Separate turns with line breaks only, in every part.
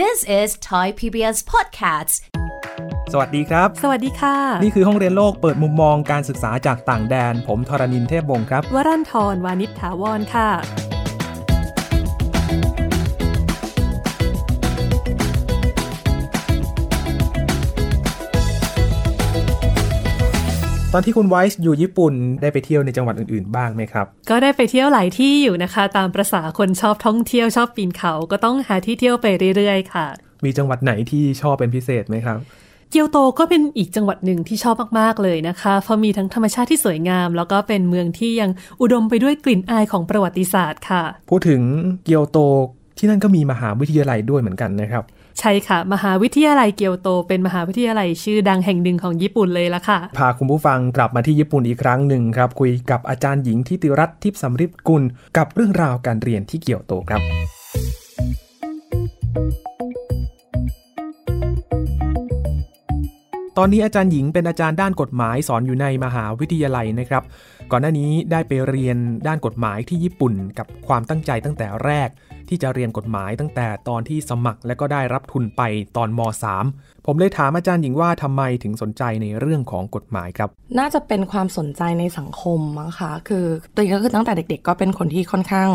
This is Thai PBS Podcasts
สวัสดีครับ
สวัสดีค่ะ
นี่คือห้องเรียนโลกเปิดมุมมองการศึกษาจากต่างแดน ผมทรณินเทพวงศ์ครับ
วรันทรวานิชถาวรค่ะ
ตอนที่คุณไวส์อยู่ญี่ปุ่นได้ไปเที่ยวในจังหวัดอื่นๆบ้างไหมครับ
ก็ได้ไปเที่ยวหลายที่อยู่นะคะ ตามประษาคนชอบท่องเที่ยวชอบปีนเขาก็ต้องหาที่เที่ยวไปเรื่อยๆ ค่ะ
มีจังหวัดไหนที่ชอบเป็นพิเศษไหมครับ
เกียวโตก็เป็นอีกจังหวัดหนึ่งที่ชอบมากๆเลยนะคะ เพราะมีทั้งธรรมชาติที่สวยงาม แล้วก็เป็นเมืองที่ยังอุดมไปด้วยกลิ่นอายของประวัติศาสตร์ค่ะ
พูดถึงเกียวโตที่นั่นก็มีมหาวิทยาลัยด้วยเหมือนกันนะครับ
ใช่ค่ะ มหาวิทยาลัยเกียวโต เป็นมหาวิทยาลัยชื่อดังแห่งหนึ่งของญี่ปุ่นเลยละค่ะ
พาคุณผู้ฟังกลับมาที่ญี่ปุ่นอีกครั้งหนึ่งครับ คุยกับอาจารย์หญิงทิติรัตน์ทิพย์สำริดกุล กับเรื่องราวการเรียนที่เกียวโตครับตอนนี้อาจารย์หญิงเป็นอาจารย์ด้านกฎหมายสอนอยู่ในมหาวิทยาลัยนะครับ ก่อนหน้านี้ได้ไปเรียนด้านกฎหมายที่ญี่ปุ่นกับความตั้งใจตั้งแต่แรก ที่จะเรียนกฎหมายตั้งแต่ตอนที่สมัครและก็ได้รับทุนไปตอนม .3 ผมเลยถามอาจารย์หญิงว่าทำไมถึงสนใจในเรื่องของกฎหมายครับ
น่าจะเป็นความสนใจในสังคมมั้งคะคือตัวเองก็คือตั้งแต่เด็ก ๆ ก็เป็นคนที่ค่อนข้าง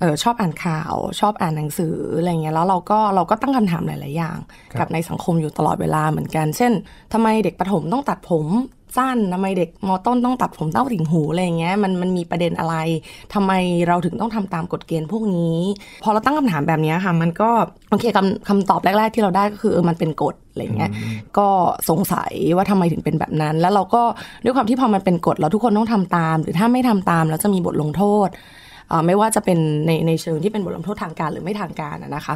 เออชอบอ่านข่าว ชอบอ่านหนังสืออะไรเงี้ยแล้วเราก็เราก็ตั้งคำถามหลายๆอย่าง
ครับ
กับในสังคมอยู่ตลอดเวลาเหมือนกัน เช่นทำไมเด็กประถมต้องตัดผม สั้นทำไมเด็กมต้นต้องตัดผมเต้าถึงหูอะไรเงี้ยมันมันมีประเด็นอะไรทำไมเราถึงต้องทำตามกฎเกณฑ์พวกนี้ พอเราตั้งคำถามแบบเนี้ยค่ะ มันก็โอเคคำคำตอบแรก ๆ ที่เราได้ก็คือเออมันเป็นกฎอะไรเงี้ยก็สงสัยว่าทำไมถึงเป็นแบบนั้น แล้วเราก็ด้วยความที่พอมันเป็นกฎเราทุกคนต้องทำตาม หรือถ้าไม่ทำตามแล้วจะมีบทลงโทษเอ่อ ไม่ว่าจะเป็นในในเชิงที่เป็นบทลงโทษทางการหรือไม่ทางการนะคะ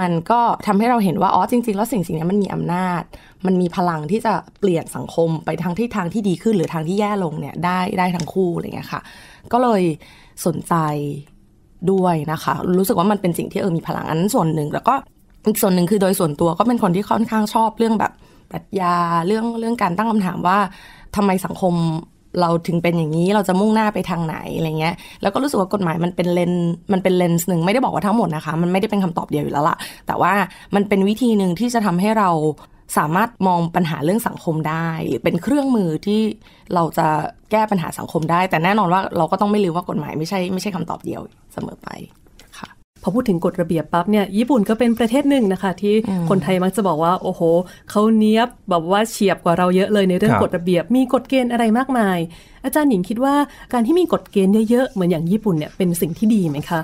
มันก็ทำให้เราเห็นว่าอ๋อจริง ๆ แล้วสิ่งสิ่งนี้มันมีอำนาจ มันมีพลังที่จะเปลี่ยนสังคมไปทางที่ทางที่ดีขึ้น หรือทางที่แย่ลงเนี่ยได้ได้ทั้งคู่อะไรเงี้ยค่ะ ก็เลยสนใจด้วยนะคะ รู้สึกว่ามันเป็นสิ่งที่เออมีพลังอันนั้นส่วนหนึ่งแล้วก็อีกส่วนหนึ่งคือโดยส่วนตัวก็เป็นคนที่ค่อนข้างชอบเรื่องแบบปรัชญาเรื่องเรื่องการตั้งคำถามว่าทำไมสังคม เราถึงเป็นอย่างนี้เราจะมุ่งหน้าไปทางไหนอะไรเงี้ย แล้วก็รู้สึกว่ากฎหมายมันเป็นเลนมันเป็นเลนส์หนึ่งไม่ได้บอกว่าทั้งหมดนะคะ มันไม่ได้เป็นคำตอบเดียวอยู่แล้วล่ะ แต่ว่ามันเป็นวิธีหนึ่งที่จะทำให้เราสามารถมองปัญหาเรื่องสังคมได้ หรือเป็นเครื่องมือที่เราจะแก้ปัญหาสังคมได้ แต่แน่นอนว่าเราก็ต้องไม่ลืมว่ากฎหมายไม่ใช่ไม่ใช่คำตอบเดียวเสมอไป
พอพูดถึงกฎระเบียบปั๊บเนี่ยญี่ปุ่นก็เป็นประเทศหนึ่งนะคะ ที่คนไทยมักจะบอกว่า โอ้โหเขาเนี้ยบแบบว่าเฉียบกว่าเราเยอะเลยในเรื่อง
ครับ
กฎระเบียบ มีกฎเกณฑ์อะไรมากมาย อาจารย์หญิงคิดว่าการที่มีกฎเกณฑ์เยอะๆ เหมือนอย่างญี่ปุ่นเนี่ยเป็นสิ่งที่ดีไหมคะ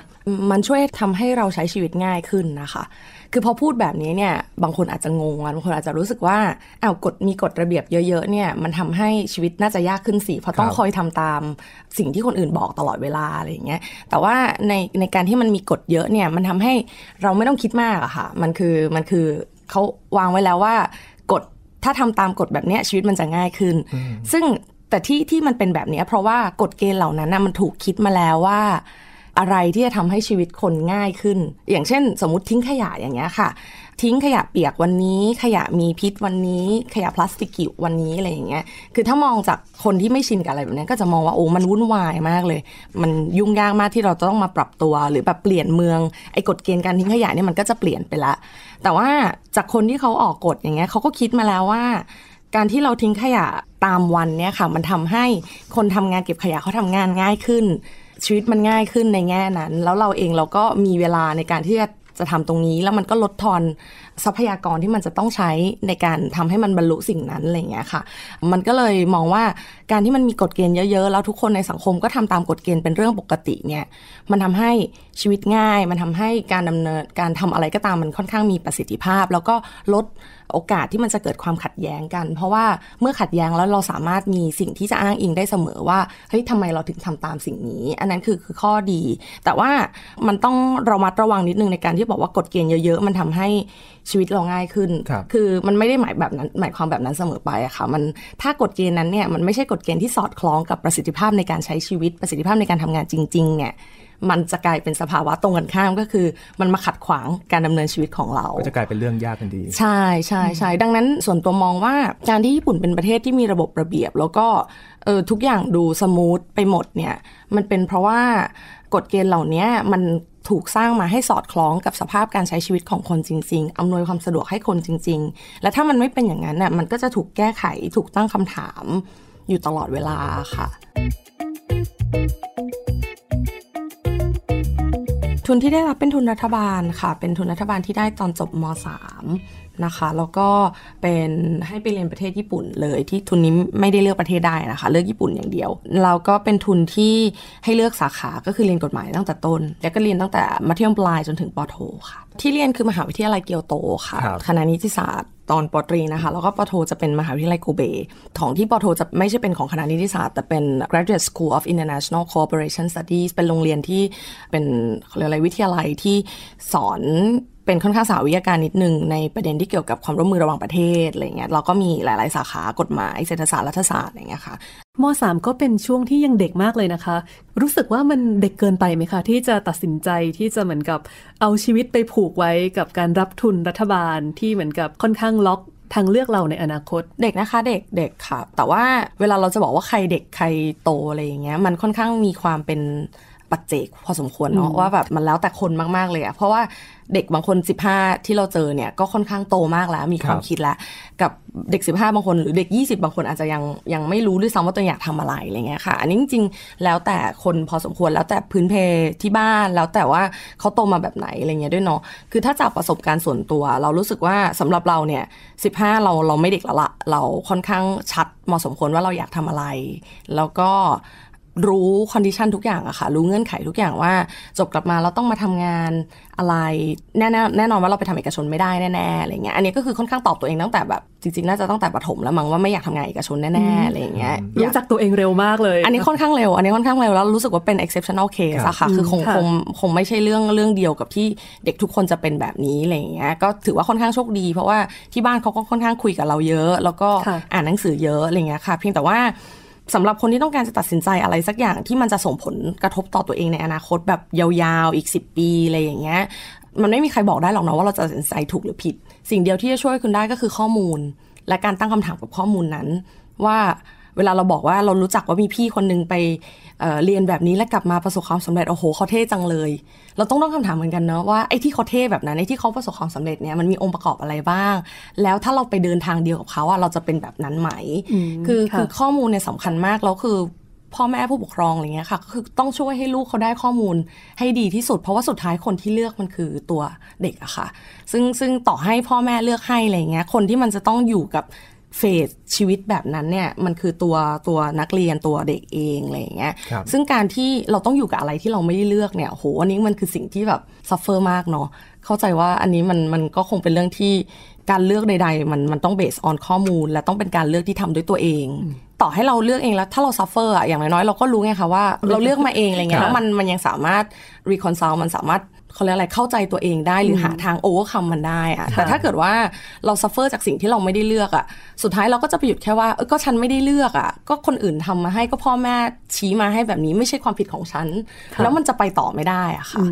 มันช่วยทำให้เราใช้ชีวิตง่ายขึ้นนะคะ คือพอพูดแบบนี้เนี่ยบางคนอาจจะงงอะบางคนอาจจะรู้สึกว่าอ้าวกฎมีกฎระเบียบเยอะๆเนี่ยมันทำให้ชีวิตน่าจะยากขึ้นสิเพราะต้อง
ครับ
คอยทำตามสิ่งที่คนอื่นบอกตลอดเวลาอะไรอย่างเงี้ยแต่ว่าในในการที่มันมีกฎเยอะเนี่ยมันทำให้เราไม่ต้องคิดมากอะค่ะมันคือมันคือเขาวางไว้แล้วว่ากฎถ้าทำตามกฎแบบเนี้ยชีวิตมันจะง่ายขึ้น ซึ่ง แต่ที่ที่มันเป็นแบบนี้เพราะว่ากฎเกณฑ์เหล่านั้นนะมันถูกคิดมาแล้วว่า อะไรที่จะทำให้ชีวิตคนง่ายขึ้น อย่างเช่น สมมติทิ้งขยะอย่างเงี้ยค่ะ ทิ้งขยะเปียกวันนี้ ขยะมีพิษวันนี้ ขยะพลาสติกกิวันนี้อะไรอย่างเงี้ยคือถ้ามองจากคนที่ไม่ชินกับอะไรแบบนี้ก็จะมองว่าโอ้มันวุ่นวายมากเลย มันยุ่งยากมากที่เราจะต้องมาปรับตัว หรือแบบเปลี่ยนเมืองไอ้กฎเกณฑ์การทิ้งขยะเนี่ยมันก็จะเปลี่ยนไปละ แต่ว่าจากคนที่เขาออกกฎอย่างเงี้ยเขาก็คิดมาแล้วว่า การที่เราทิ้งขยะตามวันเนี่ยค่ะ มันทำให้คนทำงานเก็บขยะเขาทำงานง่ายขึ้น ชีวิตมันง่ายขึ้นในแง่นั้น แล้วเราเองเราก็มีเวลาในการที่จะจะทำตรงนี้แล้วมันก็ลดทอน ทรัพยากรที่มันจะต้องใช้ในการทำให้มันบรรลุสิ่งนั้นอะไรอย่างเงี้ยค่ะ มันก็เลยมองว่าการที่มันมีกฎเกณฑ์เยอะๆ แล้วทุกคนในสังคมก็ทำตามกฎเกณฑ์เป็นเรื่องปกติเนี่ย มันทำให้ชีวิตง่าย มันทำให้การดำเนินการทำอะไรก็ตามมันค่อนข้างมีประสิทธิภาพ แล้วก็ลดโอกาสที่มันจะเกิดความขัดแย้งกัน เพราะว่าเมื่อขัดแย้งแล้วเราสามารถมีสิ่งที่จะอ้างอิงได้เสมอว่าเฮ้ยทำไมเราถึงทำตามสิ่งนี้ อันนั้นคือคือข้อดี แต่ว่ามันต้องระมัดระวังนิดนึงในการที่บอกว่ากฎเกณฑ์เยอะๆ มันทำให้ชีวิตเราง่ายขึ้น
ครับ
คือมันไม่ได้หมายแบบนั้นหมายความแบบนั้นเสมอไปอะค่ะมันถ้ากฎเกณฑ์นั้นเนี่ยมันไม่ใช่กฎเกณฑ์ที่สอดคล้องกับประสิทธิภาพในการใช้ชีวิตประสิทธิภาพในการทำงานจริงๆเนี่ยมันจะกลายเป็นสภาวะตรงกันข้ามก็คือ มันมาขัดขวางการดำเนินชีวิตของเรา
ก็จะกลายเป็นเรื่องยากทันที
ใช่ใช่ใช่ดังนั้นส่วนตัวมองว่าการที่ญี่ปุ่นเป็นประเทศที่มีระบบระเบียบ แล้วก็เออทุกอย่างดูสมูทไปหมดเนี่ยมันเป็นเพราะว่ากฎเกณฑ์เหล่านี้มัน ถูกสร้างมาให้สอดคล้องกับสภาพการใช้ชีวิตของคนจริง ๆ อำนวยความสะดวกให้คนจริง ๆ และถ้ามันไม่เป็นอย่างนั้นน่ยมันก็จะถูกแก้ไขถูกตั้งคำถามอยู่ตลอดเวลาค่ะ ทุนที่ได้รับเป็นทุนรัฐบาลค่ะ เป็นทุนรัฐบาลที่ได้ตอนจบม .3 นะคะ แล้วก็เป็นให้ไปเรียนประเทศญี่ปุ่นเลยที่ทุนนี้ไม่ได้เลือกประเทศได้นะคะ เลือกญี่ปุ่นอย่างเดียวเราก็เป็นทุนที่ให้เลือกสาขาก็คือเรียนกฎหมายตั้งแต่ต้น แล้วก็เรียนตั้งแต่มัธยมปลายจนถึงปโทค่ะ ที่เรียนคือมหาวิทยาลัยเกียวโตค่ะ
ครับ
คณะนิติศาสตร์ ตอนปตรีนะคะ แล้วก็ปโทจะเป็นมหาวิทยาลัยโกเบของที่ปโทจะไม่ใช่เป็นของคณะนิติศาสตร์ แต่เป็น Graduate School of International Cooperation Studies เป็นโรงเรียนที่เป็นเรียกอะไรวิทยาลัยที่สอน เป็นค่อนข้างสาวิทยาการนิดนึงในประเด็นที่เกี่ยวกับความร่วมมือระหว่างประเทศอะไรเงี้ยเราก็มีหลาย ๆ สาขากฎหมายเศรษฐศาสตร์รัฐศาสตร์อะไรเงี้ยค่ะ
มสามก็เป็นช่วงที่ยังเด็กมากเลยนะคะ รู้สึกว่ามันเด็กเกินไปไหมคะ ที่จะตัดสินใจที่จะเหมือนกับเอาชีวิตไปผูกไว้กับการรับทุนรัฐบาลที่เหมือนกับค่อนข้างล็อกทางเลือกเราในอนาคต
เด็กนะคะเด็กเด็กค่ะ แต่ว่าเวลาเราจะบอกว่าใครเด็กใครโตอะไรอย่างเงี้ยมันค่อนข้างมีความเป็น ปัจเจกพอสมควรเนาะว่าแบบมันแล้วแต่คนมากๆเลยอะเพราะว่าเด็กบางคน 15 ที่เราเจอเนี่ยก็ค่อนข้างโตมากแล้ว มีความ
ครับ
คิดแล้ว กับเด็ก 15 บางคนหรือเด็ก 20 บางคนอาจจะยังยังไม่รู้ด้วยซ้ำว่าตัวเองอยากทำอะไรอะไรเงี้ยค่ะ อันนี้จริงๆแล้วแต่คนพอสมควรแล้วแต่พื้นเพที่บ้านแล้วแต่ว่าเขาโตมาแบบไหนอะไรเงี้ยด้วยเนาะคือถ้าจากประสบการณ์ส่วนตัว เรารู้สึกว่าสำหรับเราเนี่ย 15 เราเราไม่เด็กแล้วละเราค่อนข้างชัดเหมาะสมควรว่าเราอยากทำอะไร แล้วก็ รู้คอนดิชันทุกอย่างอะค่ะ รู้เงื่อนไขทุกอย่างว่า จบกลับมาเราต้องมาทำงานอะไร แน่ๆแน่นอนว่าเราไปทำเอกชนไม่ได้แน่ๆอะไรเงี้ยอันนี้ก็คือค่อนข้างตอบตัวเองตั้งแต่แบบจริงๆน่าจะตั้งแต่ประถมแล้วมั้งว่าไม่อยากทำงานเอกชนแน่ๆอะไรเงี้ยอยา
รู้จักตัวเองเร็วมากเลย
อันนี้ค่อนข้างเร็ว อันนี้ค่อนข้างเร็วแล้วรู้สึกว่าเป็น exceptional case อะค่ะคือคง
ค่ะ
คงคงไม่ใช่เรื่องเรื่องเดียวกับที่เด็กทุกคนจะเป็นแบบนี้อะไรอย่างเงี้ยก็ถือว่าค่อนข้างโชคดี เพราะว่าที่บ้านเขาก็ค่อนข้างคุยกับเราเยอะ แล้วก็
ค่ะ
อ่านหนังสือเยอะอะไรเงี้ยค่ะ เพียงแต่ว่า สำหรับคนที่ต้องการจะตัดสินใจอะไรสักอย่างที่มันจะส่งผลกระทบต่อตัวเองในอนาคตแบบยาวๆอีก 10 ปีอะไรอย่างเงี้ยมันไม่มีใครบอกได้หรอกนะว่าเราจะตัดสินใจถูกหรือผิด สิ่งเดียวที่จะช่วยคุณได้ก็คือข้อมูล และการตั้งคำถามกับข้อมูลนั้น ว่า เวลาเราบอกว่าเรารู้จักว่ามีพี่คนนึงไปเอ่อเรียนแบบนี้แล้วกลับมาประสบความสำเร็จโอ้โหเขาเท่จังเลย เราต้องต้องคำถามเหมือนกันเนาะว่าไอ้ที่เขาเท่แบบนั้นไอ้ที่เขาประสบความสำเร็จเนี่ยมันมีองค์ประกอบอะไรบ้าง แล้วถ้าเราไปเดินทางเดียวกับเขาอะเราจะเป็นแบบนั้นไหม คือ
ค่ะ
คือข้อมูลเนี่ยสำคัญมากแล้วคือพ่อแม่ผู้ปกครองอะไรเงี้ยค่ะก็คือต้องช่วยให้ลูกเขาได้ข้อมูลให้ดีที่สุด เพราะว่าสุดท้ายคนที่เลือกมันคือตัวเด็กอะค่ะ ซึ่งซึ่งต่อให้พ่อแม่เลือกให้อะไรเงี้ยคนที่มันจะต้องอยู่กับ เฟสชีวิตแบบนั้นเนี่ยมันคือตัวตัวนักเรียนตัวเด็กเองอะไรอย่างเงี้ย
ครับ
ซึ่งการที่เราต้องอยู่กับอะไรที่เราไม่ได้เลือกเนี่ยโหอันนี้มันคือสิ่งที่แบบsuffer มากเนาะเข้าใจว่าอันนี้มันมันก็คงเป็นเรื่องที่การเลือกใด ๆ มันมันต้อง base on ข้อมูล และต้องเป็นการเลือกที่ทำด้วยตัวเอง ต่อให้เราเลือกเองแล้ว ถ้าเรา suffer อะอย่างน้อยๆเราก็รู้ไงคะว่าเราเลือกมาเองอะไรเงี้ยแล้วมันมันยังสามารถ reconcile มันสามารถ เขาเรียกอะไรเข้าใจตัวเองได้หรือหาทาง overcome มันได้อะแต่ถ้าเกิดว่าเรา suffer จากสิ่งที่เราไม่ได้เลือกอะสุดท้ายเราก็จะไปหยุดแค่ว่าเออก็ฉันไม่ได้เลือกอะก็คนอื่นทำมาให้ก็พ่อแม่ชี้มาให้แบบนี้ไม่ใช่ความผิดของฉัน แล้วมันจะไปต่อไม่ได้อะค่ะ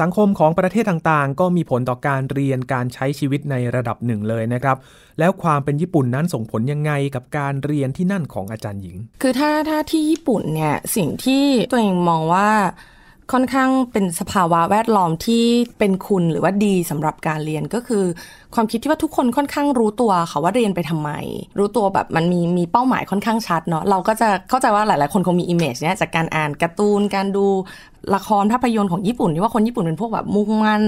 สังคมของประเทศต่างๆ ก็มีผลต่อการเรียนการใช้ชีวิตในระดับหนึ่งเลยนะครับ แล้วความเป็นญี่ปุ่นนั้นส่งผลยังไงกับการเรียนที่นั่นของอาจารย์หญิง
คือถ้าถ้าที่ญี่ปุ่นเนี่ยสิ่งที่ตัวเองมองว่า ค่อนข้างเป็นสภาวะแวดล้อมที่เป็นคุณหรือว่าดีสำหรับการเรียนก็คือ ความคิดที่ว่าทุกคนค่อนข้างรู้ตัวค่ะว่าเรียนไปทำไม รู้ตัวแบบมันมีมีเป้าหมายค่อนข้างชัดเนาะเราก็จะเข้าใจว่าหลาย ๆ คนคงมี image เนี่ยจากการอ่านการ์ตูนการดู ละครภาพยนตร์ของญี่ปุ่นที่ว่าคนญี่ปุ่นเป็นพวกแบบมุ่งมั่น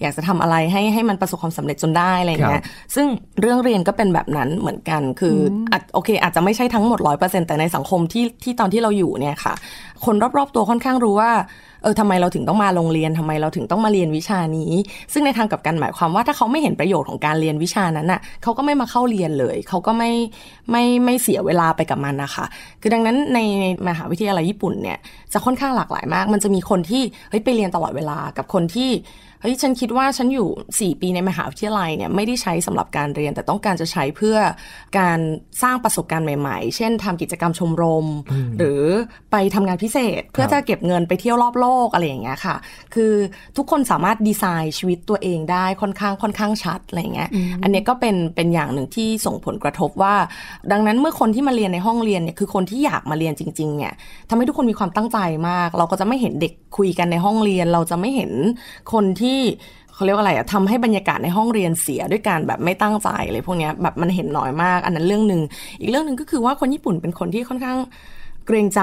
อยากจะทำอะไรให้ให้มันประสบความสำเร็จจนได้อะไรอย่างเงี้ยซึ่งเรื่องเรียนก็เป็นแบบนั้นเหมือนกัน คืออาจโอเค อาจจะไม่ใช่ทั้งหมดร้อยเปอร์เซ็นต์แต่ในสังคมที่ที่ตอนที่เราอยู่เนี่ยค่ะ คนรอบๆตัวค่อนข้างรู้ว่าเออทำไมเราถึงต้องมาโรงเรียนทำไมเราถึงต้องมาเรียนวิชานี้ ซึ่งในทางกลับกันหมายความว่าถ้าเขาไม่เห็นประโยชน์ของการเรียนวิชานั้นน่ะเขาก็ไม่มาเข้าเรียนเลย เขาก็ไม่ไม่ไม่เสียเวลาไปกับมันนะคะ คือดังนั้นในในมหาวิทยาลัยญี่ปุ่นเนี่ยจะค่อนข้างหลากหลายมากมันจะมีคนที่เฮ้ยไปเรียนตลอดเวลากับคนที่ เฮ้ยฉันคิดว่าฉันอยู่ 4 ปีในมหาวิทยาลัยเนี่ยไม่ได้ใช้สำหรับการเรียน แต่ต้องการจะใช้เพื่อการสร้างประสบการณ์ใหม่ๆ เช่นทำกิจกรรมชมรม หรือไปทำงานพิเศษเพื่อจะเก็บเงินไปเที่ยวรอบโลกอะไรอย่างเงี้ยค่ะ คือทุกคนสามารถดีไซน์ชีวิตตัวเองได้ค่อนข้างค่อนข้างชัดอะไรเงี้ยอันเนี้ยก็เป็นเป็นอย่างหนึ่งที่ส่งผลกระทบว่า ดังนั้นเมื่อคนที่มาเรียนในห้องเรียนเนี่ยคือคนที่อยากมาเรียนจริงๆเนี่ยทำให้ทุกคนมีความตั้งใจมาก เราก็จะไม่เห็นเด็กคุยกันในห้องเรียน เราจะไม่เห็นคนที่เขาเรียกว่าอะไรอะทำให้บรรยากาศในห้องเรียนเสียด้วยการแบบไม่ตั้งใจอะไรพวกเนี้ยแบบมันเห็นน้อยมาก อันนั้นเรื่องหนึ่งอีกเรื่องหนึ่งก็คือว่าคนญี่ปุ่นเป็นคนที่ค่อนข้างเกรงใจ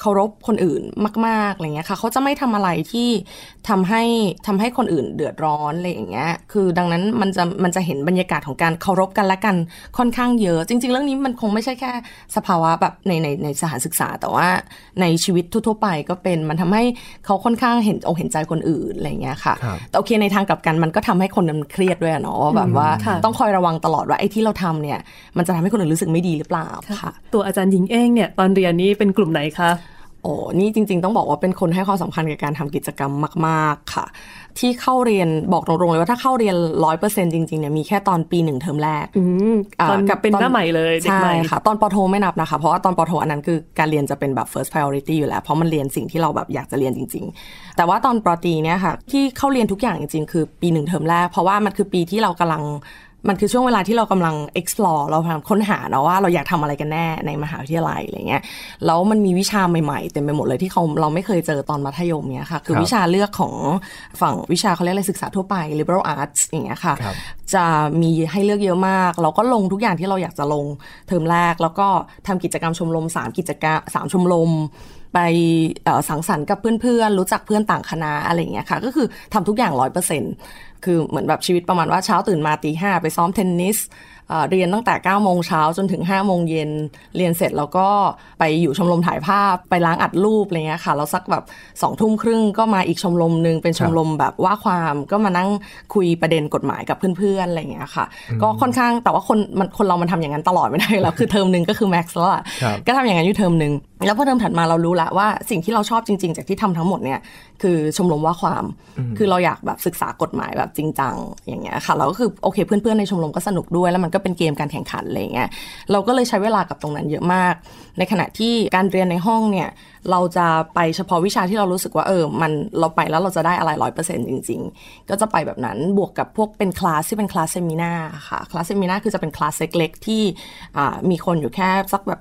เคารพคนอื่นมากๆอะไรเงี้ยค่ะเขาจะไม่ทำอะไรที่ทำให้ทำให้คนอื่นเดือดร้อนอะไรอย่างเงี้ยคือดังนั้นมันจะมันจะเห็นบรรยากาศของการเคารพกันและกันค่อนข้างเยอะ จริง ๆ เรื่องนี้มันคงไม่ใช่แค่ สภาวะแบบในในในสถานศึกษา แต่ว่าในชีวิตทั่วๆไปก็เป็นมันทำให้เขาค่อนข้างเห็นอกเห็นใจคนอื่นอะไรเงี้ยค่ะ
ครับ
แต่โอเคในทางกลับกันมันก็ทำให้คนมันเครียดด้วยอะเนาะว่าแบบว่า
ค่ะ
ต้องคอยระวังตลอดว่าไอ้ที่เราทำเนี่ยมันจะทำให้คนอื่นรู้สึกไม่ดีหรือเปล่าค่ะ
ตัวอาจารย์หญิงเองเนี่ยตอนเรียนนี้เป็นกลุ่มไหนคะ
โอ้นี่จริง ๆ ต้องบอกว่าเป็นคนให้ความสำคัญกับการทำกิจกรรมมาก ๆ ค่ะ ที่เข้าเรียนบอกตรงๆเลยว่าถ้าเข้าเรียนร้อยเปอร์เซ็นจริงๆเนี่ยมีแค่ตอนปีหนึ่งเทอมแรก
อืมาตอน
กับ
เป็น
ตอ
หน้าใหม่เลยเด็ก
ใช่
ใหม่
ค่ะ ตอนปอโทไม่นับนะคะ เพราะว่าตอนปอโทอันนั้นคือการเรียนจะเป็นแบบ first priority อยู่แล้ว เพราะมันเรียนสิ่งที่เราแบบอยากจะเรียนจริง ๆ แต่ว่าตอนปอตรีเนี่ยค่ะที่เข้าเรียนทุกอย่างจริง ๆ คือปีหนึ่งเทอมแรกเพราะว่ามันคือปีที่เรากำลัง มันคือช่วงเวลาที่เรากำลัง explore เราพยายามค้นหาเนาะว่าเราอยากทำอะไรกันแน่ในมหาวิทยาลัยอะไรเงี้ยแล้วมันมีวิชาใหม่ๆเต็มไปหมดเลยที่เขาเราไม่เคยเจอตอนมัธยมเนี่ยค่ะ คือ
ครับ
วิชาเลือกของฝั่งวิชาเขาเรียกอะไรศึกษาทั่วไป liberal arts อย่างเงี้ยค่ะ
ครับ
จะมีให้เลือกเยอะมาก เราก็ลงทุกอย่างที่เราอยากจะลงเทอมแรก แล้วก็ทำกิจกรรมชมรม3กิจกรรมสามชมรม ไปเอ่อสังสรรค์กับเพื่อนๆ รู้จักเพื่อนต่างคณะอะไรอย่างเงี้ยค่ะ ก็คือทำทุกอย่างร้อยเปอร์เซ็นต์คือเหมือนแบบชีวิตประมาณว่าเช้าตื่นมาตีห้าไปซ้อมเทนนิสเอ่อเรียนตั้งแต่9ก้าโมงเช้าจนถึง5้าโมงเย็นเรียนเสร็จแล้วก็ไปอยู่ชมรมถ่ายภาพไปล้างอัดรูปอะไรเงี้ยค่ะแล้วสักแบบสองทุ่มครึ่งก็มาอีกชมรมหนึ่งเป็นชมรมแบบว่าความก็มานั่งคุยประเด็นกฎหมายกับเพื่อนๆอะไรเงี้ยค่ะ ก็ค่อนข้างแต่ว่าคนมันคนเรามันทำอย่างนั้นตลอดไม่ได้แล้วคือเทอมหนึ่งก็คือแม็กซ์แล้วอะ
ครับ
ก็ทำอย่างนั้นอยู่เทอมหนึ่งแล้วพอเทอมถัดมาเรารู้แล้วว่าสิ่งที่เราชอบจริง ๆ จากที่ทำทั้งหมดเนี่ยคือชมรมว่าความคือเราอยากแบบศึกษากฎหมายแบบจริงจังอย่างเงี้ยค่ะ เราก็คือโอเคเพื่อนๆในชมรมก็สนุกด้วย แล้วมันก็เป็นเกมการแข่งขันอะไรเงี้ยเราก็เลยใช้เวลากับตรงนั้นเยอะมาก ในขณะที่การเรียนในห้องเนี่ยเราจะไปเฉพาะวิชาที่เรารู้สึกว่าเออมันเราไปแล้วเราจะได้อะไรร้อยเปอร์เซ็นต์จริง ๆ ก็จะไปแบบนั้นบวกกับพวกเป็นคลาสที่เป็น class seminar ค่ะ class seminar คือจะเป็นคลาสเล็กๆที่อ่ามีคนอยู่แค่สักแบบ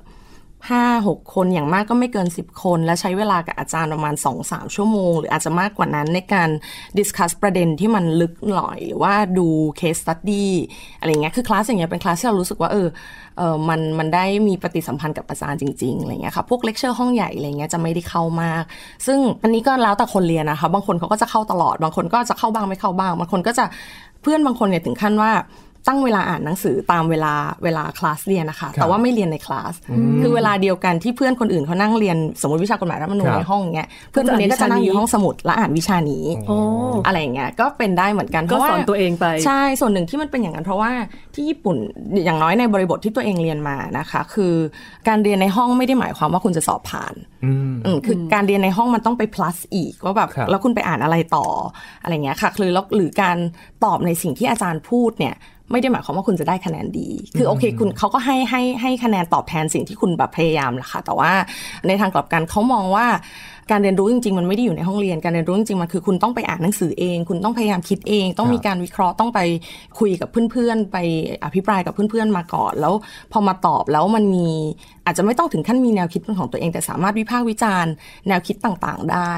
ห้าหกคนอย่างมากก็ไม่เกิน 10 คน และใช้เวลากับอาจารย์ประมาณ 2-3 ชั่วโมง หรืออาจจะมากกว่านั้นในการ discuss ประเด็นที่มันลึกหน่อย หรือว่าดู case study อะไรเงี้ยคือคลาสอย่างเงี้ยเป็นคลาสที่เรารู้สึกว่าเออเออมันมันได้มีปฏิสัมพันธ์กับอาจารย์จริงๆอะไรเงี้ยค่ะพวกเลคเชอร์ห้องใหญ่อะไรเงี้ยจะไม่ได้เข้ามาก ซึ่งอันนี้ก็แล้วแต่คนเรียนนะคะบางคนเขาก็จะเข้าตลอด บางคนก็จะเข้าบ้างไม่เข้าบ้างบางคนก็จะเพื่อนบางคนเนี่ยถึงขั้นว่า ตั้งเวลาอ่านหนังสือตามเวลาเวลาคลาสเรียนนะคะ แต่ว่าไม่เรียนในคลาส คือเวลาเดียวกันที่เพื่อนคนอื่นเขานั่งเรียนสมมติวิชากฎหมายรัฐธรรมนูญ
ครับ
ในห้องเงี้ย เพื่อนคนนี้ก็จะนั่งอยู่ห้องสมุดและอ่านวิชานี้
โอ้
อะไรอย่างเงี้ย ก็เป็นได้เหมือนกันเพ
ก็
ราะว่า
สอนตัวเองไป
ใช่ ส่วนหนึ่งที่มันเป็นอย่างนั้นเพราะว่าที่ญี่ปุ่นอย่างน้อยในบริบทที่ตัวเองเรียนมานะคะ คือการเรียนในห้องไม่ได้หมายความว่าคุณจะสอบผ่าน
อืม
อืมคือการเรียนในห้องมันต้องไป plus อีกว่าแบบ
ครับ
แล้วคุณไปอ่านอะไรต่ออะไรเงี้ยค่ะ คือแล้วหรือการตอบในสิ่งที่อาจารย์พูดเนี่ย ไม่ได้หมายความว่าคุณจะได้คะแนนดี คือโอเค คุณเขาก็ให้ให้ให้คะแนนตอบแทนสิ่งที่คุณแบบพยายามแหละค่ะ แต่ว่าในทางกลับกันเขามองว่าการเรียนรู้จริงๆ มันไม่ได้อยู่ในห้องเรียน การเรียนรู้จริงๆ มันคือคุณต้องไปอ่านหนังสือเอง คุณต้องพยายามคิดเอง ต้องมีการวิเคราะห์ ต้องไปคุยกับเพื่อนๆ ไปอภิปรายกับเพื่อนๆ มาก่อน แล้วพอมาตอบแล้วมันมี อาจจะไม่ต้องถึงขั้นมีแนวคิดเป็นของตัวเองแต่สามารถวิพากษ์วิจารณ์ แนวคิดต่างๆ ได้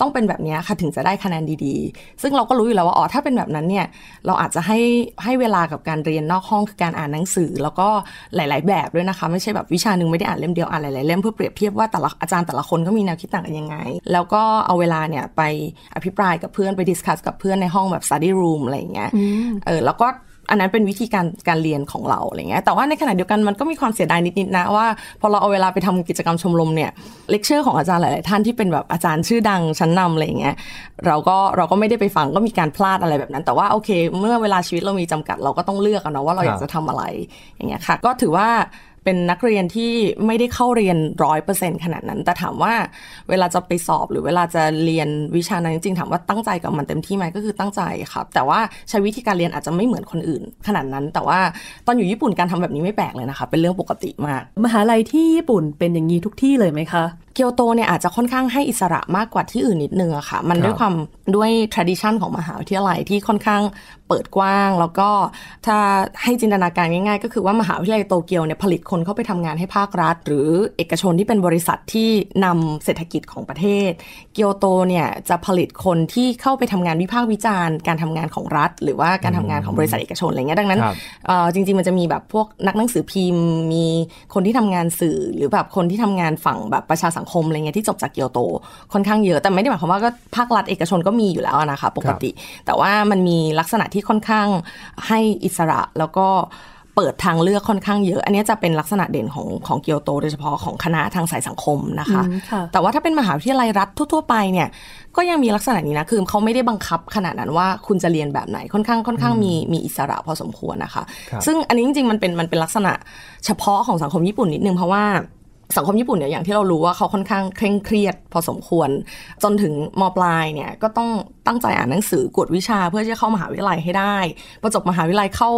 ต้องเป็นแบบนี้ค่ะถึงจะได้คะแนนดีๆ ซึ่งเราก็รู้อยู่แล้วว่าอ๋อถ้าเป็นแบบนั้นเนี่ยเราอาจจะให้ให้เวลากับการเรียนนอกห้องคือการอ่านหนังสือ แล้วก็หลาย ๆ แบบด้วยนะคะ ไม่ใช่แบบวิชาหนึ่งไม่ได้อ่านเล่มเดียวอ่านหลายๆเล่มเพื่อเปรียบเทียบว่าแต่ละอาจารย์แต่ละคนก็มีแนวคิดต่างกันยังไง แล้วก็เอาเวลาเนี่ยไปอภิปรายกับเพื่อนไป discuss กับเพื่อนในห้องแบบ study room อะไรอย่างเงี้ยเออแล้วก็ อันนั้นเป็นวิธีการการเรียนของเราอะไรเงี้ยแต่ว่าในขณะเดียวกันมันก็มีความเสียดายนิดๆนะว่าพอเราเอาเวลาไปทำกิจกรรมชมรมเนี่ยเลคเชอร์ของอาจารย์หลาย ๆ ท่านที่เป็นแบบอาจารย์ชื่อดังชั้นนำอะไรเงี้ยเราก็เราก็ไม่ได้ไปฟังก็มีการพลาดอะไรแบบนั้น แต่ว่าโอเค เมื่อเวลาชีวิตเรามีจำกัดเราก็ต้องเลือกนะว่าเราอยากจะทำอะไรอย่างเงี้ยค่ะก็ถือว่า เป็นนักเรียนที่ไม่ได้เข้าเรียนร้อยเปอร์เซ็นขนาดนั้น แต่ถามว่าเวลาจะไปสอบหรือเวลาจะเรียนวิชานั้นจริงๆถามว่าตั้งใจกับมันเต็มที่ไหมก็คือตั้งใจครับ แต่ว่าใช้วิธีการเรียนอาจจะไม่เหมือนคนอื่นขนาดนั้น แต่ว่าตอนอยู่ญี่ปุ่นการทำแบบนี้ไม่แปลกเลยนะคะเป็นเรื่องปกติมาก
มหาลัยที่ญี่ปุ่นเป็นอย่างนี้ทุกที่เลยไหมคะ
เกียวโตเนี่ยอาจจะค่อนข้างให้อิสระมากกว่าที่อื่นนิดนึงอะค่ะ มัน
ครับ
ด้วยความด้วย tradition ของมหาวิทยาลัยที่ค่อนข้างเปิดกว้าง แล้วก็ถ้าให้จินตนาการง่ายๆ ก็คือว่ามหาวิทยาลัยโตเกียวเนี่ยผลิตคนเข้าไปทำงานให้ภาครัฐ หรือเอกชนที่เป็นบริษัทที่นำเศรษฐกิจของประเทศ เกียวโตเนี่ยจะผลิตคนที่เข้าไปทำงานวิพากษ์วิจารณ์ การทำงานของรัฐ หรือว่าการทำงานของบริษัทเอกชนอะไรเงี้ยดังนั้น
ครับ
เอ่อจริงๆมันจะมีแบบพวกนักหนังสือพิมพ์ มีคนที่ทำงานสื่อหรือแบบคนที่ทำงานฝั่งแบบประชาสังคมอะไรเงี้ยที่จบจากเกียวโตค่อนข้างเยอะแต่ไม่ได้หมายความว่าก็ภาครัฐเอกชนก็มีอยู่แล้วนะคะปกติ แต่ว่ามันมีลักษณะที่ค่อนข้างให้อิสระแล้วก็เปิดทางเลือกค่อนข้างเยอะ อันนี้จะเป็นลักษณะเด่นของของเกียวโต โดยเฉพาะของคณะทางสายสังคมนะคะ
อืมค่ะ
แต่ว่าถ้าเป็นมหาวิทยาลัยรัฐทั่ว ๆ ไปเนี่ยก็ยังมีลักษณะนี้นะคือเขาไม่ได้บังคับขนาดนั้นว่าคุณจะเรียนแบบไหนค่อนข้างค่อนข้างมีมีอิสระพอสมควรนะคะ
ครับ
ซึ่งอันนี้จริงๆมันเป็นมันเป็นลักษณะเฉพาะของสังคมญี่ปุ่นนิดนึงเพราะว่า สังคมญี่ปุ่นเนี่ยอย่างที่เรารู้ว่าเขาค่อนข้างเคร่งเครียดพอสมควร จนถึงมปลายเนี่ยก็ต้องตั้งใจอ่านหนังสือกวดวิชาเพื่อที่จะเข้ามหาวิทยาลัยให้ได้พอจบมหาวิทยาลัยเข้า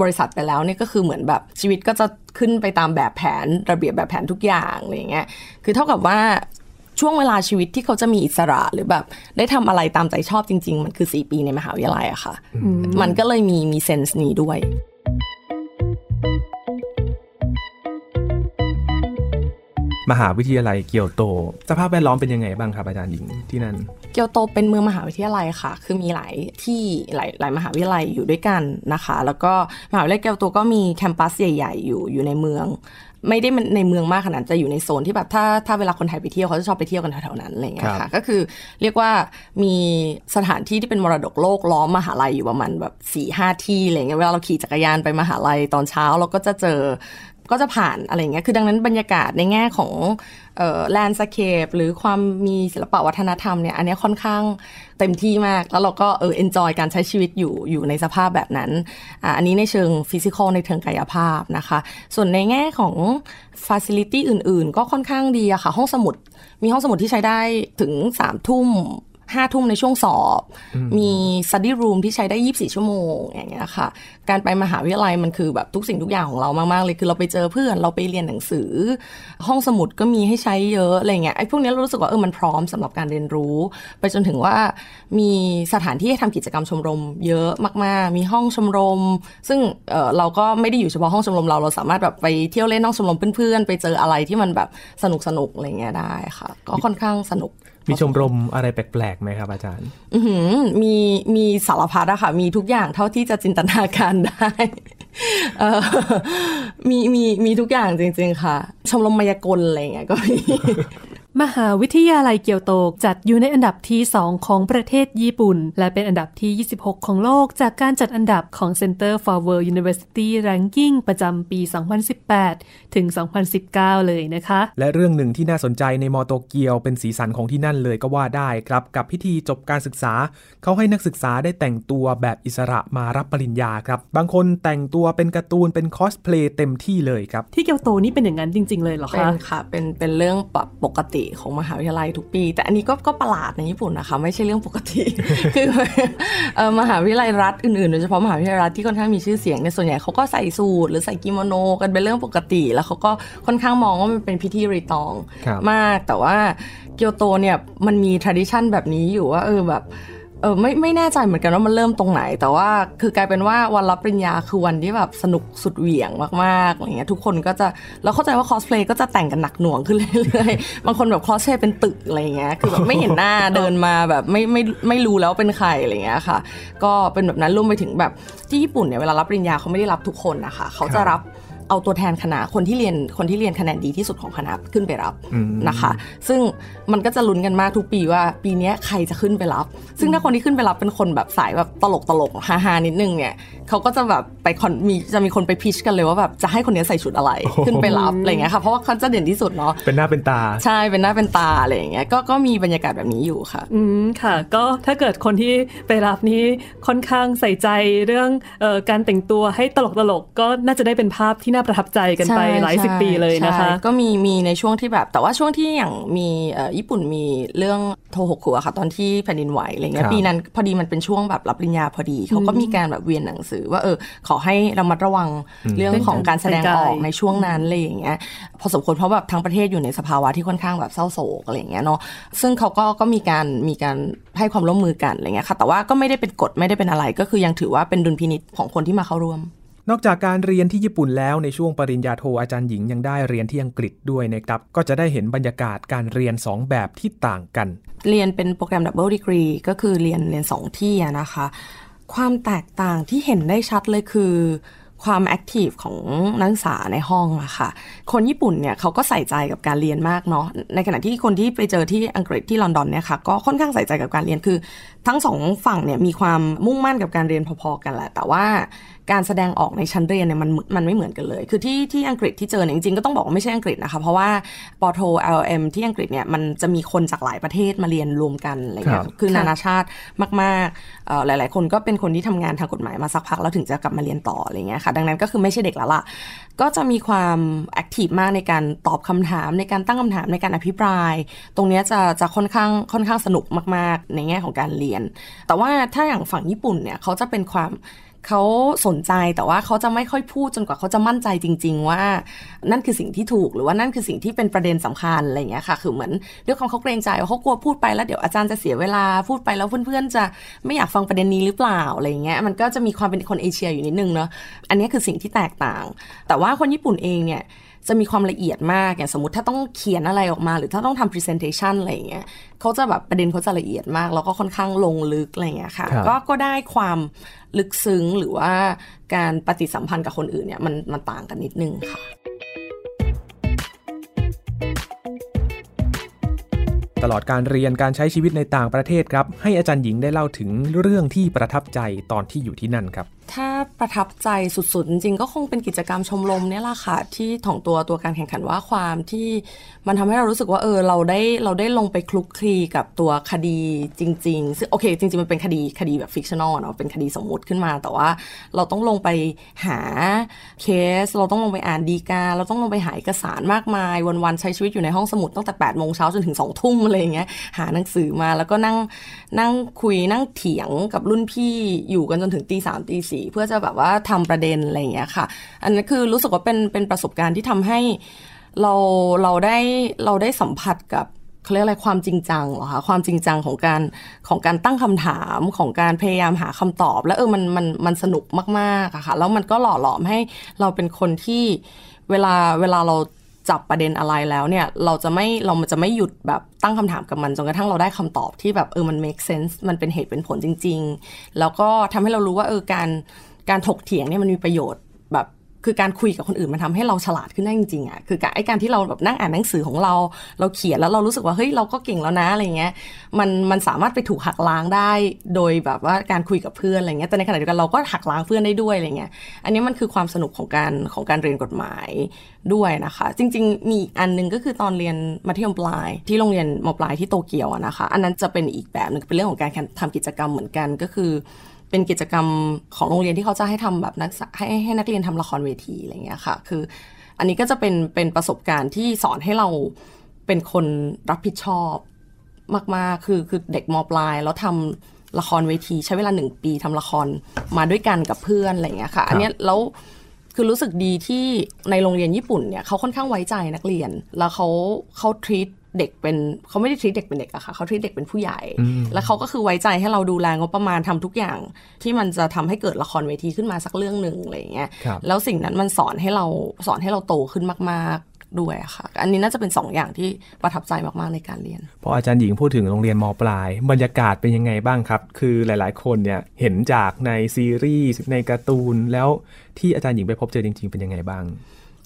บริษัทไปแล้วเนี่ยก็คือเหมือนแบบชีวิตก็จะขึ้นไปตามแบบแผนระเบียบแบบแผนทุกอย่างอะไรอย่างเงี้ยคือเท่ากับว่าช่วงเวลาชีวิตที่เขาจะมีอิสระหรือแบบ ได้ทำอะไรตามใจชอบจริง ๆ มันคือ 4 ปีในมหาวิทยาลัยอะค่ะ มันก็เลยมีมีเซนส์นี้ด้วย
มหาวิทยาลัยเกียวโต สภาพแวดล้อมเป็นยังไงบ้างครับอาจารย์หญิงที่นั่น
เกียวโตเป็นเมืองมหาวิทยาลัยค่ะ คือมีหลายที่หลายหลายมหาวิทยาลัยอยู่ด้วยกันนะคะ แล้วก็มหาวิทยาลัยเกียวโตก็มีแคมปัสใหญ่ ๆ อยู่อยู่ในเมือง ไม่ได้มันในเมืองมากขนาดนั้นจะอยู่ในโซนที่แบบถ้าถ้าเวลาคนไทยไปเที่ยวเขาจะชอบไปเที่ยวกันแถวๆนั้นอะไรอย่างเงี้ย
ครั
ค่ะ
บ
ก็คือเรียกว่ามีสถานที่ที่เป็นมรดกโลกล้อมมหาลัยอยู่ประมาณแบบสี่ห้าที่อะไรเงี้ยเวลาเราขี่จักรยานไปมหาลัยตอนเช้าเราก็จะเจอ ก็จะผ่านอะไรเงี้ย คือดังนั้นบรรยากาศในแง่ของ landscape หรือความมีศิลปะวัฒนธรรมเนี่ย อันนี้ค่อนข้างเต็มที่มาก แล้วเราก็เออ enjoy การใช้ชีวิตอยู่อยู่ในสภาพแบบนั้นอ่าอันนี้ในเชิง physical ในเชิงกายภาพนะคะ ส่วนในแง่ของฟ a ซิลิตี้อื่น ๆ ก็ค่อนข้างดีอะค่ะ ห้องสมุด มีห้องสมุดที่ใช้ได้ถึง3ามทุ่ม ห้าทุ่มในช่วงสอบ มี study room ที่ใช้ได้ 24 ชั่วโมงอย่างเงี้ยค่ะ การไปมหาวิทยาลัยมันคือแบบทุกสิ่งทุกอย่างของเรามาก ๆ เลย คือเราไปเจอเพื่อนเราไปเรียนหนังสือ ห้องสมุดก็มีให้ใช้เยอะอะไรเงี้ยไอ้พวกเนี้ยเรารู้สึกว่าเออมันพร้อมสำหรับการเรียนรู้ ไปจนถึงว่ามีสถานที่ให้ทำกิจกรรมชมรม เยอะมาก ๆ มีห้องชมรม ซึ่งเออเราก็ไม่ได้อยู่เฉพาะห้องชมรมเราเราสามารถแบบไปเที่ยวเล่นห้องชมรมเพื่อนๆไปเจออะไรที่มันแบบสนุกสนุกๆอะไรเงี้ยได้ค่ะ ก็ค่อนข้างสนุก
มีชมรมอะไรแปลกๆไหมครับอาจารย์
อืมีมีสารพัดอะค่ะ มีทุกอย่างเท่าที่จะจินตนาการได้มีมีมีทุกอย่างจริง ๆ ค่ะ ชมรมมายากลอะไรเงี้ยก็มี
มหาวิทยาลัยเกียวโตจัดอยู่ในอันดับที่ 2 ของประเทศญี่ปุ่น และเป็นอันดับที่ 26 ของโลกจากการจัดอันดับของ Center for World University Ranking ประจำปี 2018 ถึง 2019 เลยนะคะ
และเรื่องหนึ่งที่น่าสนใจในมอเกียวโตเป็นสีสันของที่นั่นเลยก็ว่าได้ครับ กับพิธีจบการศึกษา เขาให้นักศึกษาได้แต่งตัวแบบอิสระมารับปริญญาครับ บางคนแต่งตัวเป็นการ์ตูนเป็นคอสเพลย์เต็มที่เลยครับ
ที่เกียวโตนี่เป็นอย่างนั้นจริง ๆ เลยเหรอคะ เป็
นค่ะเป็นเป็นเรื่องแบบปกติของมหาวิทยาลัยทุกปี แต่อันนี้ก็ก็ประหลาดในญี่ปุ่นนะคะ ไม่ใช่เรื่องปกติ คือเอ่อมหาวิทยาลัยรัฐอื่นๆโดยเฉพาะมหาวิทยาลัยรัฐที่ค่อนข้างมีชื่อเสียงเนี่ยส่วนใหญ่เขาก็ใส่สูทหรือใส่กิโมโนกันเป็นเรื่องปกติ แล้วเขาก็ค่อนข้างมองว่ามันเป็นพิธีรีตอง
ครับ
มากแต่ว่าเกียวโตเนี่ยมันมี tradition แบบนี้อยู่ว่าเออแบบ เออไม่ไม่แน่ใจเหมือนกันว่ามันเริ่มตรงไหน แต่ว่าคือกลายเป็นว่าวันรับปริญญาคือวันที่แบบสนุกสุดเหวี่ยงมากๆอะไรเงี้ยทุกคนก็จะเราเข้าใจว่าคอสเพลย์ก็จะแต่งกันหนักหน่วงขึ้นเรื่อยๆบางคนแบบคอสเพลย์เป็นตึกอะไรเงี้ยคือแบบไม่เห็นหน้าเดินมาแบบไม่ไม่ไม่รู้แล้วเป็นใครอะไรเงี้ยค่ะ ก็เป็นแบบนั้นรวมไปถึงแบบที่ญี่ปุ่นเนี่ยเวลารับปริญญาเขาไม่ได้รับทุกคนนะคะเขาจะรับ เอาตัวแทนคณะคนที่เรียนคนที่เรียนคะแนนดีที่สุดของคณะขึ้นไปรับ
อืม
นะคะ ซึ่งมันก็จะลุ้นกันมากทุกปีว่าปีเนี้ยใครจะขึ้นไปรับ ซึ่งถ้าคนที่ขึ้นไปรับเป็นคนแบบสายแบบตลกตลกฮาฮาๆนิดนึงเนี่ย เขาก็จะแบบไปคอนมีจะมีคนไปพิชกันเลยว่าแบบจะให้คนเนี้ยใส่ชุดอะไรขึ้นไปรับอะไรเงี้ยค่ะเพราะว่าเขาจะเด่นที่สุดเนาะ
เป็นหน้าเป็นตา
ใช่เป็นหน้าเป็นตาอะไรอย่างเงี้ยก็ก็มีบรรยากาศแบบนี้อยู่ค่ะ
อืมค่ะ ก็ถ้าเกิดคนที่ไปรับนี้ค่อนข้างใส่ใจเรื่องเออการแต่งตัวให้ตลกตลกๆก็น่าจะได้เป็นภาพที่น่าน่าประทับใจกันไป
ใช่
หลายสิบ
ใช่
ปีเลยนะคะ
ใช่ก็มีมีในช่วงที่แบบแต่ว่าช่วงที่อย่างมีเอ่อญี่ปุ่นมีเรื่องโทโฮคุอะค่ะ ตอนที่แผ่นดินไหวอะไรเงี้
ครั
ย
บ
ปีนั้นพอดีมันเป็นช่วงแบบรับปริญญาพอดีเขาก็มีการแบบเวียนหนังสือว่าเออขอให้ระมัดระวังเรื่องของการแสดงออกในช่วงนั้นอะไรอย่างเงี้ยพอสมควรเพราะแบบทั้งประเทศอยู่ในสภาวะที่ค่อนข้างแบบเศร้าโศกอะไรอย่างเงี้ยเนาะซึ่งเขาก็ก็มีการมีการให้ความร่วมมือกันอะไรเงี้ยค่ะแต่ว่าก็ไม่ได้เป็นกฎไม่ได้เป็นอะไร ก็คือยังถือว่าเป็นดุลพินิจของคนที่มาเข้าร่วม
นอกจากการเรียนที่ญี่ปุ่นแล้วในช่วงปริญญาโทอาจารย์หญิงยังได้เรียนที่อังกฤษด้วยนะครับ ก็จะได้เห็นบรรยากาศการเรียน 2 แบบที่ต่างกัน
เรียนเป็นโปรแกรม double degree ก็คือเรียนเรียนสองที่อะนะคะ ความแตกต่างที่เห็นได้ชัดเลยคือความ active ของนักศึกษาในห้องอะค่ะ คนญี่ปุ่นเนี่ยเขาก็ใส่ใจกับการเรียนมากเนาะ ในขณะที่คนที่ไปเจอที่อังกฤษที่ลอนดอนเนี่ยค่ะ ก็ค่อนข้างใส่ใจกับการเรียนคือ ทั้งสองฝั่งเนี่ยมีความมุ่งมั่นกับการเรียนพอๆกันแหละ แต่ว่า การแสดงออกในชั้นเรียนเนี่ยมันมันไม่เหมือนกันเลย คือที่ที่อังกฤษที่เจอเนี่ยจริงๆก็ต้องบอกว่าไม่ใช่อังกฤษนะคะ เพราะว่าปอโท LM ที่อังกฤษเนี่ยมันจะมีคนจากหลายประเทศมาเรียนรวมกันอะไรเงี้
ค
ย
รับ
คือนานาชาติมากๆเอ่อหลาย ๆ คนก็เป็นคนที่ทำงานทางกฎหมายมาสักพักแล้วถึงจะกลับมาเรียนต่ออะไรเงี้ยค่ะดังนั้นก็คือไม่ใช่เด็กแล้วล่ะก็จะมีความ active มากในการตอบคำถามในการตั้งคำถามในการอภิปราย ตรงเนี้ยจะจะค่อนข้างค่อนข้างสนุกมาก ๆ ในแง่ของการเรียน แต่ว่าถ้าอย่างฝั่งญี่ปุ่นเนี่ยเขาจะเป็นความ เขาสนใจแต่ว่าเขาจะไม่ค่อยพูดจนกว่าเขาจะมั่นใจจริง ๆ ว่า นั่นคือสิ่งที่ถูกหรือว่านั่นคือสิ่งที่เป็นประเด็นสำคัญอะไรอย่างเงี้ยค่ะ คือเหมือนด้วยความเขาเกรงใจว่าเขากลัวพูดไปแล้วเดี๋ยวอาจารย์จะเสียเวลาพูดไปแล้วเพื่อนๆจะไม่อยากฟังประเด็นนี้หรือเปล่าอะไรเงี้ยมันก็จะมีความเป็นคนเอเชียอยู่นิดนึงเนาะอันนี้คือสิ่งที่แตกต่าง แต่ว่าคนญี่ปุ่นเองเนี่ย จะมีความละเอียดมากอย่างสมมติถ้าต้องเขียนอะไรออกมา หรือถ้าต้องทำ presentation อะไรอย่างเงี้ยเขาจะแบบประเด็นเขาจะละเอียดมาก แล้วก็ค่อนข้างลงลึกอะไรอย่างเงี้ยค่ะ
ครับ
ก็ก็ได้ความลึกซึ้งหรือว่าการปฏิสัมพันธ์กับคนอื่นเนี่ยมันมันต่างกันนิดนึงค่ะ
ตลอดการเรียนการใช้ชีวิตในต่างประเทศครับ ให้อาจารย์หญิงได้เล่าถึงเรื่องที่ประทับใจตอนที่อยู่ที่นั่นครับ
ถ้าประทับใจสุดๆ จริงๆ ก็คงเป็นกิจกรรมชมรมเนี่ยแหละค่ะ ที่ถ่องตัวตัวการแข่งขันว่าความที่มันทำให้เรารู้สึกว่าเออเราได้เราได้ลงไปคลุกคลีกับตัวคดีจริง ๆ ซึ่งโอเค จริงๆ มันเป็นคดีคดีแบบ fictional เนาะเป็นคดีสมมุติขึ้นมา แต่ว่าเราต้องลงไปหาเคส เราต้องลงไปอ่านดีกาเราต้องลงไปหาเอกสารมากมาย วันๆใช้ชีวิตอยู่ในห้องสมุดตั้งแต่แปดโมงเช้าจนถึงสองทุ่มอะไรอย่างเงี้ยหาหนังสือมาแล้วก็นั่งนั่งคุยนั่งเถียงกับรุ่นพี่อยู่กันจนถึงตีสามตีสี่เพื่อจะแบบว่าทำประเด็นอะไรอย่างเงี้ยค่ะ อันนั้นคือรู้สึกว่าเป็นเป็นประสบการณ์ที่ทำให้เราเราได้เราได้สัมผัสกับเขาเรียกอะไรความจริงจังเหรอคะความจริงจังของการของการตั้งคำถามของการพยายามหาคำตอบ แล้วเออมันมันมันสนุกมากๆอะค่ะแล้วมันก็หล่อหลอมให้เราเป็นคนที่เวลาเวลาเรา จับประเด็นอะไรแล้วเนี่ย เราจะไม่เรามันจะไม่หยุดแบบตั้งคำถามกับมันจนกระทั่งเราได้คำตอบที่แบบเออมัน make sense มันเป็นเหตุเป็นผลจริง ๆ แล้วก็ทำให้เรารู้ว่าเออการการถกเถียงเนี่ยมันมีประโยชน์ คือการคุยกับคนอื่นมันทำให้เราฉลาดขึ้นได้จริงๆอะคือการไอ้การที่เราแบบนั่งอ่านหนังสือของเรา เราเขียนแล้วเรารู้สึกว่าเฮ้ยเราก็เก่งแล้วนะอะไรเงี้ยมันมันสามารถไปถูกหักล้างได้ โดยแบบว่าการคุยกับเพื่อนอะไรเงี้ยแต่ในขณะเดียวกันเราก็หักล้างเพื่อนได้ด้วยอะไรเงี้ยอันนี้มันคือความสนุกของการของการเรียนกฎหมายด้วยนะคะ จริง ๆ มีอันหนึงก็คือตอนเรียนมัธยมปลาย ที่โรงเรียนมปลายที่โตเกียวนะคะ อันนั้นจะเป็นอีกแบบหนึงเป็นเรื่องของการทำกิจกรรมเหมือนกันก็คือ เป็นกิจกรรมของโรงเรียนที่เขาจะให้ทำแบบนักศึกษาให้ให้นักเรียนทำละครเวทีอะไรเงี้ยค่ะ คืออันนี้ก็จะเป็นเป็นประสบการณ์ที่สอนให้เราเป็นคนรับผิดชอบมากๆ คือคือเด็กมปลายแล้วทำละครเวทีใช้เวลาหนึ่งปีทำละครมาด้วยกันกับเพื่อนอะไรเงี้ยค่ะ อันเนี้ยแล้วคือรู้สึกดีที่ในโรงเรียนญี่ปุ่นเนี่ยเขาค่อนข้างไว้ใจนักเรียน แล้วเขาเขาทรีต เด็กเป็นเขาไม่ได้ทรีตเด็กเป็นเด็กอะค่ะเขาทรีตเด็กเป็นผู้ใหญ่ แล้วเขาก็คือไว้ใจให้เราดูแลงบประมาณทำทุกอย่าง ที่มันจะทำให้เกิดละครเวทีขึ้นมาสักเรื่องหนึ่งอะไรอย่างเงี้ย
ครับ
แล้วสิ่งนั้นมันสอนให้เราสอนให้เราโตขึ้นมากๆด้วยอะค่ะ อันนี้น่าจะเป็นสองอย่างที่ประทับใจมากๆในการเรียน
พออาจารย์หญิงพูดถึงโรงเรียนมปลาย บรรยากาศเป็นยังไงบ้างครับ คือหลายๆ คนเนี่ยเห็นจากในซีรีส์ในการ์ตูนแล้วที่อาจารย์หญิงไปพบเจอจริง ๆ เป็นยังไงบ้าง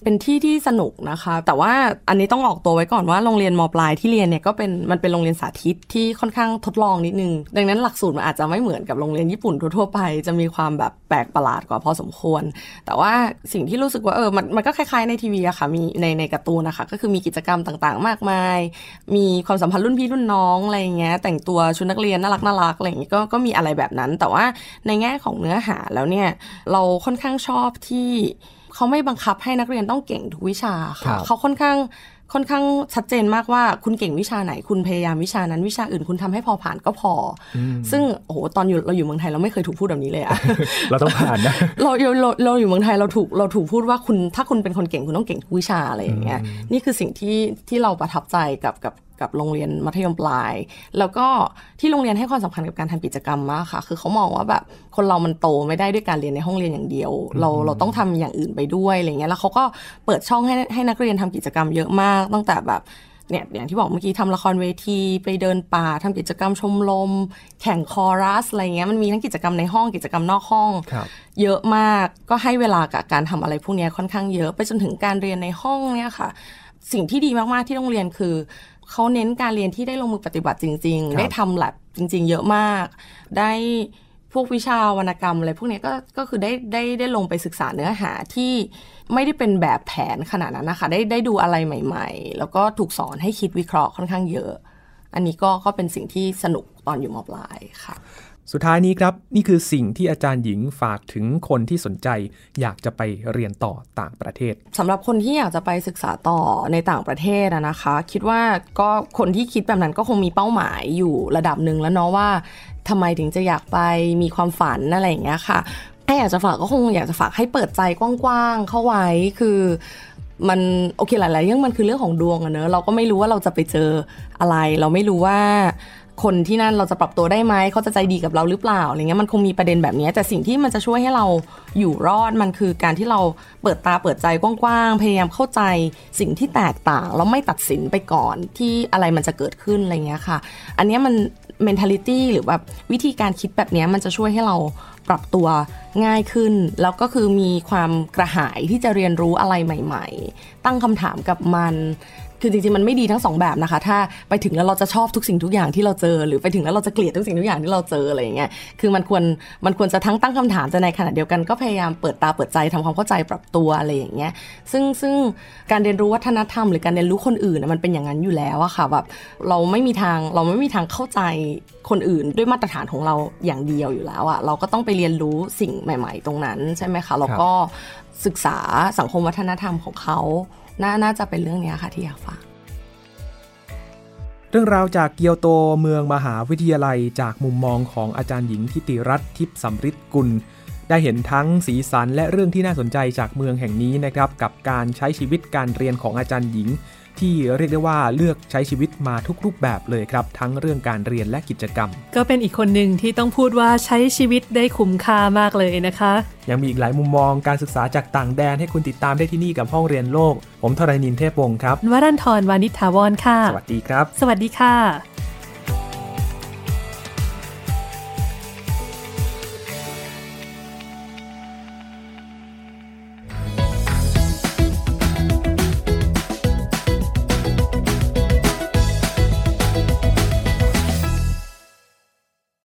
เป็นที่ที่สนุกนะคะ แต่ว่าอันนี้ต้องออกตัวไว้ก่อนว่าโรงเรียนมปลายที่เรียนเนี่ยก็เป็นมันเป็นโรงเรียนสาธิตที่ค่อนข้างทดลองนิดนึง ดังนั้นหลักสูตรมันอาจจะไม่เหมือนกับโรงเรียนญี่ปุ่นทั่วไป จะมีความแบบแปลกประหลาดกว่าพอสมควร แต่ว่าสิ่งที่รู้สึกว่าเออมันมันก็คล้ายๆในทีวีอะค่ะมีในในการ์ตูนนะคะก็คือมีกิจกรรมต่างๆ มากมาย มีความสัมพันธ์รุ่นพี่รุ่นน้องอะไรเงี้ยแต่งตัวชุดนักเรียนน่ารักน่ารักอะไรอย่างเงี้ยก็ก็มีอะไรแบบนั้น แต่ว่าในแง่ของเนื้อหาแล้วเนี่ยเราค่อนข้างชอบที่ เขาไม่บังคับให้นักเรียนต้องเก่งทุกวิชา
ครั
ค่ะ
บ
เขาค่อนข้างค่อนข้างชัดเจนมากว่าคุณเก่งวิชาไหน คุณพยายามวิชานั้นวิชาอื่นคุณทำให้พอผ่านก็พออซึ่งโอ้โหตอนอยู่เราอยู่เมืองไทยเราไม่เคยถูกพูดแบบนี้เลยอะ
เราต้องผ่านนะ
เราเราเราเราอยู่เมืองไทยเราถูกเราถูกพูดว่าคุณถ้าคุณเป็นคนเก่งคุณต้องเก่งทุกวิชาอะไรอย่างเงี้ยนี่คือสิ่งที่ที่เราประทับใจกับกับกับโรงเรียนมัธยมปลาย แล้วก็ที่โรงเรียนให้ความสำคัญกับการทำกิจกรรมมากค่ะ คือเขามองว่าแบบคนเรามันโตไม่ได้ด้วยการเรียนในห้องเรียนอย่างเดียว เราเราต้องทำอย่างอื่นไปด้วยอะไรเงี้ยแล้วเขาก็เปิดช่องให้ให้นักเรียนทำกิจกรรมเยอะมากตั้งแต่แบบเนี่ยอย่างที่บอกเมื่อกี้ทำละครเวทีไปเดินป่าทำกิจกรรมชมรมแข่งคอรัสอะไรเงี้ยมันมีทั้งกิจกรรมในห้องกิจกรรมนอกห้อง
ครับ
เยอะมากก็ให้เวลากับการทำอะไรพวกเนี้ยค่อนข้างเยอะไปจนถึงการเรียนในห้องเนี่ยค่ะ สิ่งที่ดีมากๆที่โรงเรียนคือ เขาเน้นการเรียนที่ได้ลงมือปฏิบัติจริง
ครับ
ๆได้ทำแลบจริง ๆ เยอะมาก ได้พวกวิชาวรรณกรรมอะไรพวกเนี้ยก็ก็คือได้ได้ได้ลงไปศึกษาเนื้อหาที่ไม่ได้เป็นแบบแผนขนาดนั้นนะคะ ได้ได้ดูอะไรใหม่ ๆ แล้วก็ถูกสอนให้คิดวิเคราะห์ค่อนข้างเยอะ อันนี้ก็ก็เป็นสิ่งที่สนุกตอนอยู่มปลายค่ะ
สุดท้ายนี้ครับ นี่คือสิ่งที่อาจารย์หญิงฝากถึงคนที่สนใจ อยากจะไปเรียนต่อต่างประเทศ
สำหรับคนที่อยากจะไปศึกษาต่อในต่างประเทศนะคะ คิดว่าก็คนที่คิดแบบนั้นก็คงมีเป้าหมายอยู่ระดับหนึ่งแล้วเนาะว่าทำไมถึงจะอยากไปมีความฝันอะไรอย่างเงี้ยค่ะถ้าอยากจะฝากก็คงอยากจะฝากให้เปิดใจกว้างๆเข้าไว้คือมันโอเคหลายๆเรื่องมันคือเรื่องของดวงอะเนอะเราก็ไม่รู้ว่าเราจะไปเจออะไร เราไม่รู้ว่า คนที่นั่นเราจะปรับตัวได้ไหมเขาจะใจดีกับเราหรือเปล่าอะไรเงี้ยมันคงมีประเด็นแบบนี้แต่สิ่งที่มันจะช่วยให้เราอยู่รอดมันคือการที่เราเปิดตาเปิดใจกว้างๆพยายามเข้าใจสิ่งที่แตกต่างแล้วไม่ตัดสินไปก่อนที่อะไรมันจะเกิดขึ้นอะไรเงี้ยค่ะ อันนี้มัน mentality หรือแบบวิธีการคิดแบบนี้มันจะช่วยให้เราปรับตัวง่ายขึ้น แล้วก็คือมีความกระหายที่จะเรียนรู้อะไรใหม่ ๆ ตั้งคำถามกับมัน คือจริงๆมันไม่ดีทั้งสองแบบนะคะ ถ้าไปถึงแล้วเราจะชอบทุกสิ่งทุกอย่างที่เราเจอ หรือไปถึงแล้วเราจะเกลียดทุกสิ่งทุกอย่างที่เราเจออะไรอย่างเงี้ยคือมันควรมันควรจะทั้งตั้งคำถามแต่ในขณะเดียวกันก็พยายามเปิดตาเปิดใจทำความเข้าใจปรับตัวอะไรอย่างเงี้ยซึ่งซึ่งการเรียนรู้วัฒนธรรม หรือการเรียนรู้คนอื่นนะมันเป็นอย่างนั้นอยู่แล้วอะค่ะแบบเราไม่มีทางเราไม่มีทางเข้าใจคนอื่นด้วยมาตรฐานของเราอย่างเดียวอยู่แล้วอะเราก็ต้องไปเรียนรู้สิ่งใหม่ ๆ ตรงนั้นใช่ไหมคะแล้วก็ศึกษาสังคมวัฒนธรรมของเขา น่าน่าจะเป็นเรื่องนี้ค่ะที่อยากฝาก
เรื่องราวจากเกียวโตเมืองมหาวิทยาลัยจากมุมมองของอาจารย์หญิงทิติรัตน์ทิพย์สำริดกุล ได้เห็นทั้งสีสันและเรื่องที่น่าสนใจจากเมืองแห่งนี้นะครับ กับการใช้ชีวิตการเรียนของอาจารย์หญิง ที่เรียกได้ว่าเลือกใช้ชีวิตมาทุกรูปแบบเลยครับ ทั้งเรื่องการเรียนและกิจกรรม
ก็เป็นอีกคนหนึ่งที่ต้องพูดว่าใช้ชีวิตได้คุ้มค่ามากเลยนะคะ
ยังมีอีกหลายมุมมองการศึกษาจากต่างแดนให้คุณติดตามได้ที่นี่กับห้องเรียนโลก ผมทรณินเทพวงศ์ครับ
วรันทรวานิชถาวรค่ะ
สวัสดีครับ
สวัสดีค่ะ